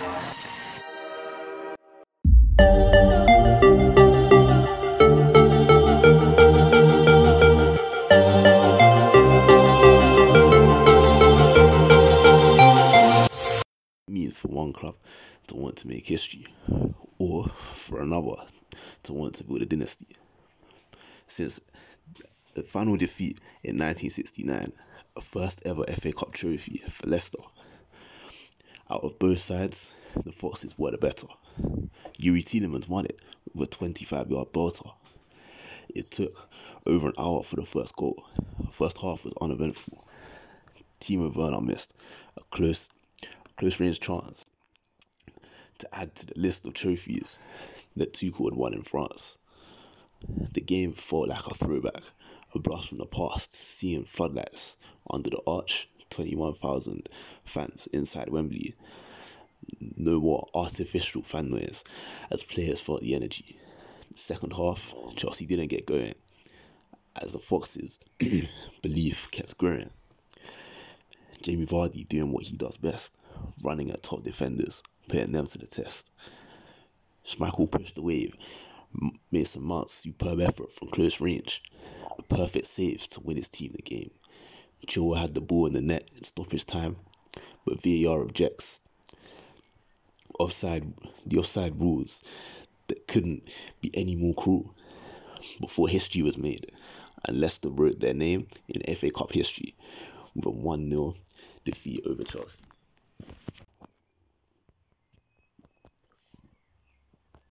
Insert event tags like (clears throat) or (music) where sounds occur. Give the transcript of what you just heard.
for one club to want to make history, or for another to want to build a dynasty. Since the final defeat in 1969, a first ever FA Cup trophy for Leicester. Out of both sides, the Foxes were the better. Youri Tielemans won it with a 25 yard belter. It took over an hour for the first goal. First half was uneventful. Timo Werner missed a close close range chance to add to the list of trophies that Tuchel had won in France. The game felt like a throwback, a blast from the past, seeing floodlights under the arch, 21,000 fans inside Wembley. No more artificial fan noise as players felt the energy. Second half, Chelsea didn't get going as the Foxes' (clears throat) belief kept growing. Jamie Vardy doing what he does best, running at top defenders, putting them to the test. Schmeichel pushed the wave. Mason Mount's superb effort from close range. A perfect save to win his team the game. Joe had the ball in the net in stoppage time, but VAR objects. Offside, the offside rules that couldn't be any more cruel. Before history was made, and Leicester wrote their name in FA Cup history with a 1 0 defeat over Chelsea.